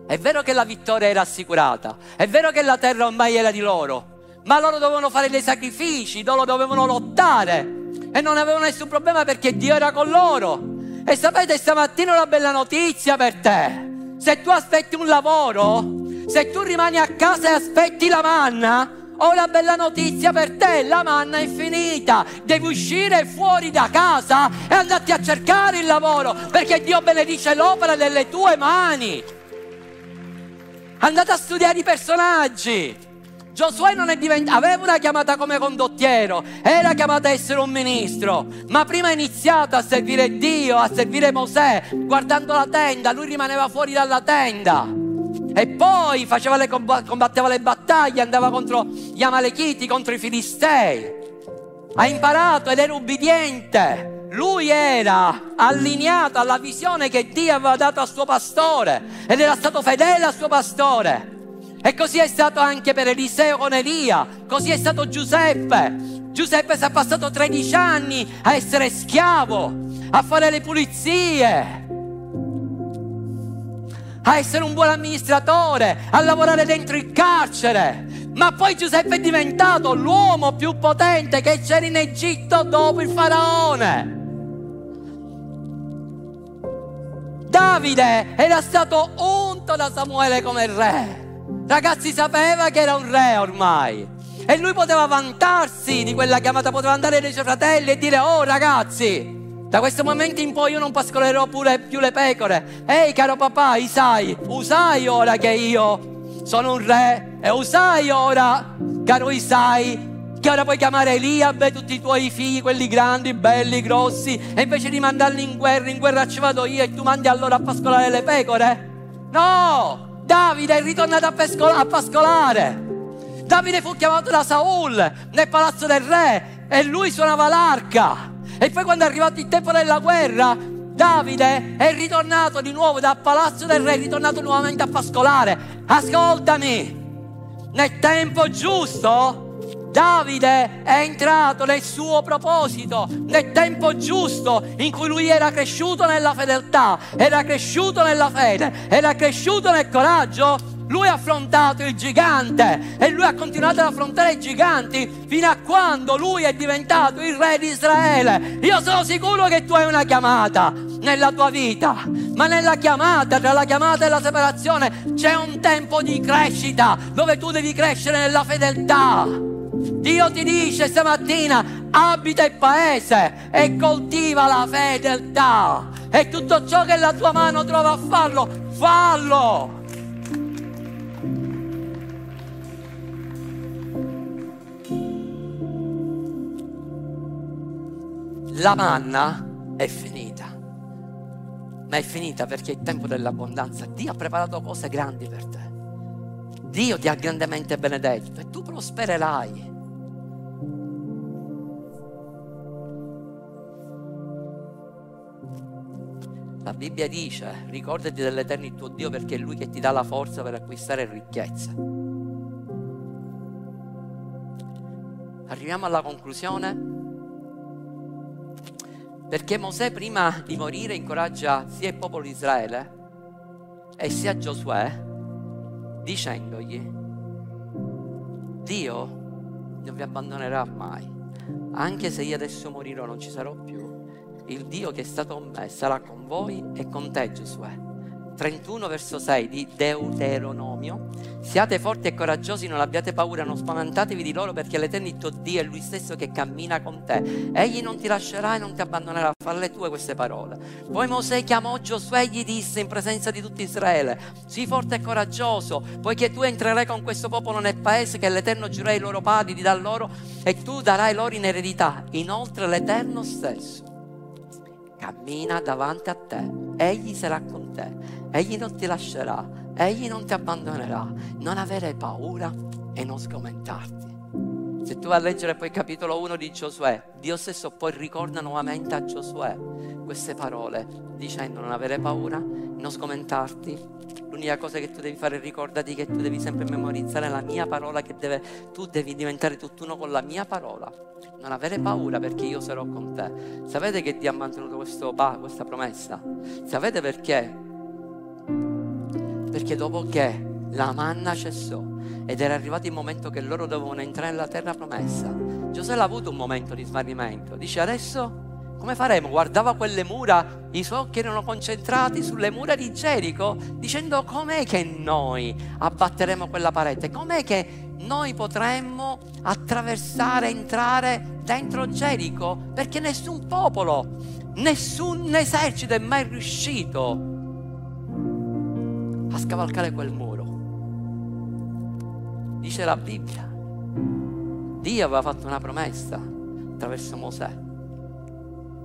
È vero che la vittoria era assicurata, è vero che la terra ormai era di loro, ma loro dovevano fare dei sacrifici, loro dovevano lottare e non avevano nessun problema perché Dio era con loro. E sapete, stamattina una bella notizia per te. Se tu aspetti un lavoro, se tu rimani a casa e aspetti la manna, ho una bella notizia per te, la manna è finita, devi uscire fuori da casa e andarti a cercare il lavoro, perché Dio benedice l'opera delle tue mani. Andate a studiare i personaggi. Giosuè non è diventato, aveva una chiamata come condottiero, era chiamato a essere un ministro, ma prima ha iniziato a servire Dio, a servire Mosè, guardando la tenda, lui rimaneva fuori dalla tenda. E poi le, combatteva le battaglie, andava contro gli Amalechiti, contro i Filistei. Ha imparato ed era ubbidiente. Lui era allineato alla visione che Dio aveva dato al suo pastore ed era stato fedele al suo pastore. E così è stato anche per Eliseo con Elia, così è stato Giuseppe. Giuseppe si è passato 13 anni a essere schiavo, a fare le pulizie, a essere un buon amministratore, a lavorare dentro il carcere. Ma poi Giuseppe è diventato l'uomo più potente che c'era in Egitto dopo il faraone. Davide era stato unto da Samuele come re. Ragazzi, sapeva che era un re ormai. E lui poteva vantarsi di quella chiamata, poteva andare dai suoi fratelli e dire, oh ragazzi, da questo momento in poi io non pascolerò pure più le pecore. Ehi caro papà, Isai, usai ora che io sono un re e usai ora, caro Isai, che ora puoi chiamare Eliab e tutti i tuoi figli, quelli grandi, belli, grossi, e invece di mandarli in guerra, in guerra ci vado io e tu mandi allora a pascolare le pecore? No! Davide è ritornato a, pescola- a pascolare. Davide fu chiamato da Saul nel palazzo del re e lui suonava l'arca. E poi quando è arrivato il tempo della guerra, Davide è ritornato di nuovo dal palazzo del re, è ritornato nuovamente a pascolare. Ascoltami, nel tempo giusto Davide è entrato nel suo proposito, nel tempo giusto in cui lui era cresciuto nella fedeltà, era cresciuto nella fede, era cresciuto nel coraggio. Lui ha affrontato il gigante e lui ha continuato ad affrontare i giganti fino a quando lui è diventato il re di Israele. Io sono sicuro che tu hai una chiamata nella tua vita, ma nella chiamata, tra la chiamata e la separazione, c'è un tempo di crescita dove tu devi crescere nella fedeltà. Dio ti dice stamattina abita il paese e coltiva la fedeltà e tutto ciò che la tua mano trova a farlo, fallo. La manna è finita, ma è finita perché è il tempo dell'abbondanza. Dio ha preparato cose grandi per te. Dio ti ha grandemente benedetto e tu prospererai. La Bibbia dice, ricordati dell'Eterno il tuo Dio perché è Lui che ti dà la forza per acquistare ricchezze. Arriviamo alla conclusione. Perché Mosè prima di morire incoraggia sia il popolo di Israele e sia Giosuè dicendogli, Dio non vi abbandonerà mai, anche se io adesso morirò non ci sarò più il Dio che è stato con me sarà con voi e con te Giosuè. 31 verso 6 di Deuteronomio. Siate forti e coraggiosi, non abbiate paura, non spaventatevi di loro perché l'Eterno il tuo Dio è Lui stesso che cammina con te. Egli non ti lascerà e non ti abbandonerà. Falle tue queste parole. Poi Mosè chiamò Giosuè e gli disse in presenza di tutto Israele, sii forte e coraggioso, poiché tu entrerai con questo popolo nel paese che l'Eterno giurò ai loro padri di dar loro e tu darai loro in eredità. Inoltre l'Eterno stesso cammina davanti a te, Egli sarà con te, Egli non ti lascerà, Egli non ti abbandonerà. Non avere paura e non sgomentarti. Se tu vai a leggere poi il capitolo 1 di Giosuè, Dio stesso poi ricorda nuovamente a Giosuè queste parole, dicendo non avere paura, non sgomentarti. L'unica cosa che tu devi fare è ricordati che tu devi sempre memorizzare la mia parola, che deve, tu devi diventare tutt'uno con la mia parola non avere paura perché io sarò con te. Sapete che Dio ha mantenuto questo, questa promessa? Sapete perché? Perché dopo che la manna cessò ed era arrivato il momento che loro dovevano entrare nella terra promessa, Giuseppe ha avuto un momento di smarrimento. Dice adesso come faremo? Guardava quelle mura, i suoi occhi erano concentrati sulle mura di Gerico, dicendo com'è che noi abbatteremo quella parete? Com'è che noi potremmo attraversare, entrare dentro Gerico, perché nessun popolo, nessun esercito è mai riuscito a scavalcare quel muro. Dice la Bibbia, Dio aveva fatto una promessa attraverso Mosè,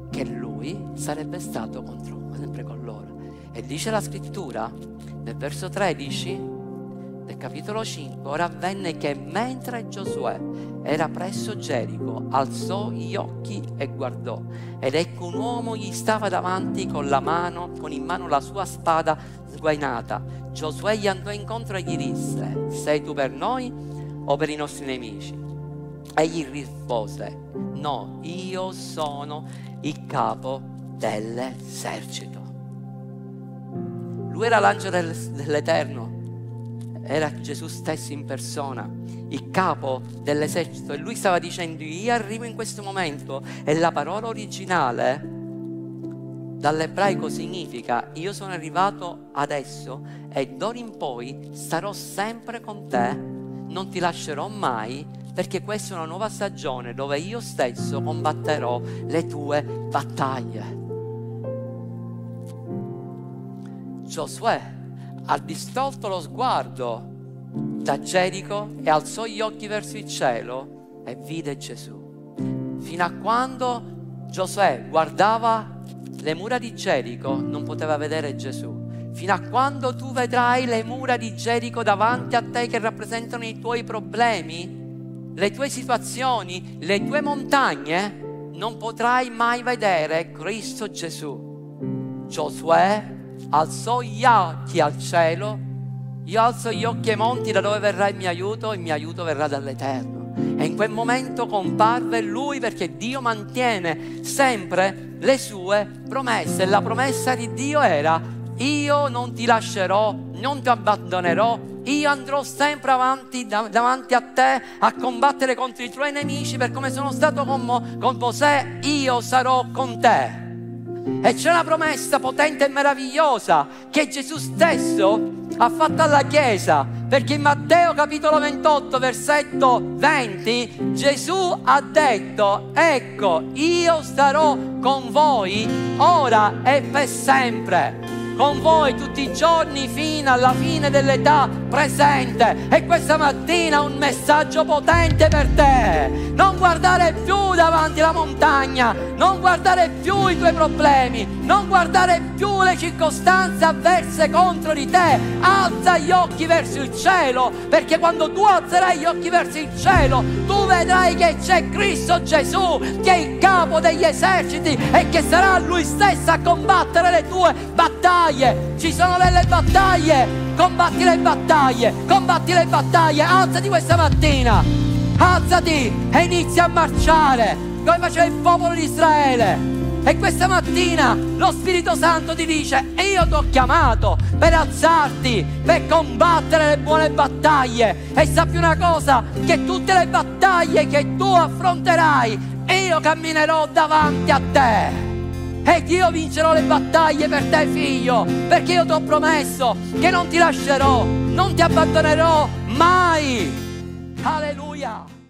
che lui sarebbe stato contro, sempre con loro. E dice la scrittura, nel verso 13, nel capitolo 5, ora avvenne che mentre Giosuè era presso Gerico, alzò gli occhi e guardò, ed ecco un uomo gli stava davanti con la mano, con in mano la sua spada sguainata. Giosuè gli andò incontro e gli disse: Sei tu per noi o per i nostri nemici? Egli rispose: No, io sono il capo dell'esercito. Lui era l'angelo dell'Eterno era Gesù stesso in persona, il capo dell'esercito, e lui stava dicendo io arrivo in questo momento e la parola originale dall'ebraico significa io sono arrivato adesso e d'ora in poi starò sempre con te, non ti lascerò mai perché questa è una nuova stagione dove io stesso combatterò le tue battaglie. Giosuè ha distolto lo sguardo da Gerico e alzò gli occhi verso il cielo e vide Gesù. Fino a quando Giosuè guardava le mura di Gerico non poteva vedere Gesù. Fino a quando tu vedrai le mura di Gerico davanti a te che rappresentano i tuoi problemi, le tue situazioni, le tue montagne, non potrai mai vedere Cristo Gesù. Giosuè alzò gli occhi al cielo, io alzo gli occhi ai monti da dove verrà il mio aiuto, il mio aiuto verrà dall'Eterno. E in quel momento comparve lui perché Dio mantiene sempre le sue promesse. La promessa di Dio era io non ti lascerò, non ti abbandonerò, io andrò sempre avanti davanti a te a combattere contro i tuoi nemici per come sono stato con, Mo, con Mosè, io sarò con te. E c'è una promessa potente e meravigliosa che Gesù stesso ha fatto alla Chiesa, perché in Matteo capitolo 28, versetto 20, Gesù ha detto, ecco, io starò con voi ora e per sempre con voi tutti i giorni fino alla fine dell'età presente. E questa mattina un messaggio potente per te. Non guardare più davanti alla montagna, non guardare più i tuoi problemi, non guardare più le circostanze avverse contro di te. Alza gli occhi verso il cielo, perché quando tu alzerai gli occhi verso il cielo, tu vedrai che c'è Cristo Gesù, che è il capo degli eserciti e che sarà lui stesso a combattere le tue battaglie. Ci sono delle battaglie, combatti le battaglie, combatti le battaglie, alzati questa mattina, alzati e inizia a marciare come faceva il popolo di Israele. E questa mattina lo Spirito Santo ti dice, io ti ho chiamato per alzarti, per combattere le buone battaglie. E sappi una cosa, che tutte le battaglie che tu affronterai, io camminerò davanti a te. E io vincerò le battaglie per te, figlio, perché io ti ho promesso che non ti lascerò, non ti abbandonerò mai. Alleluia.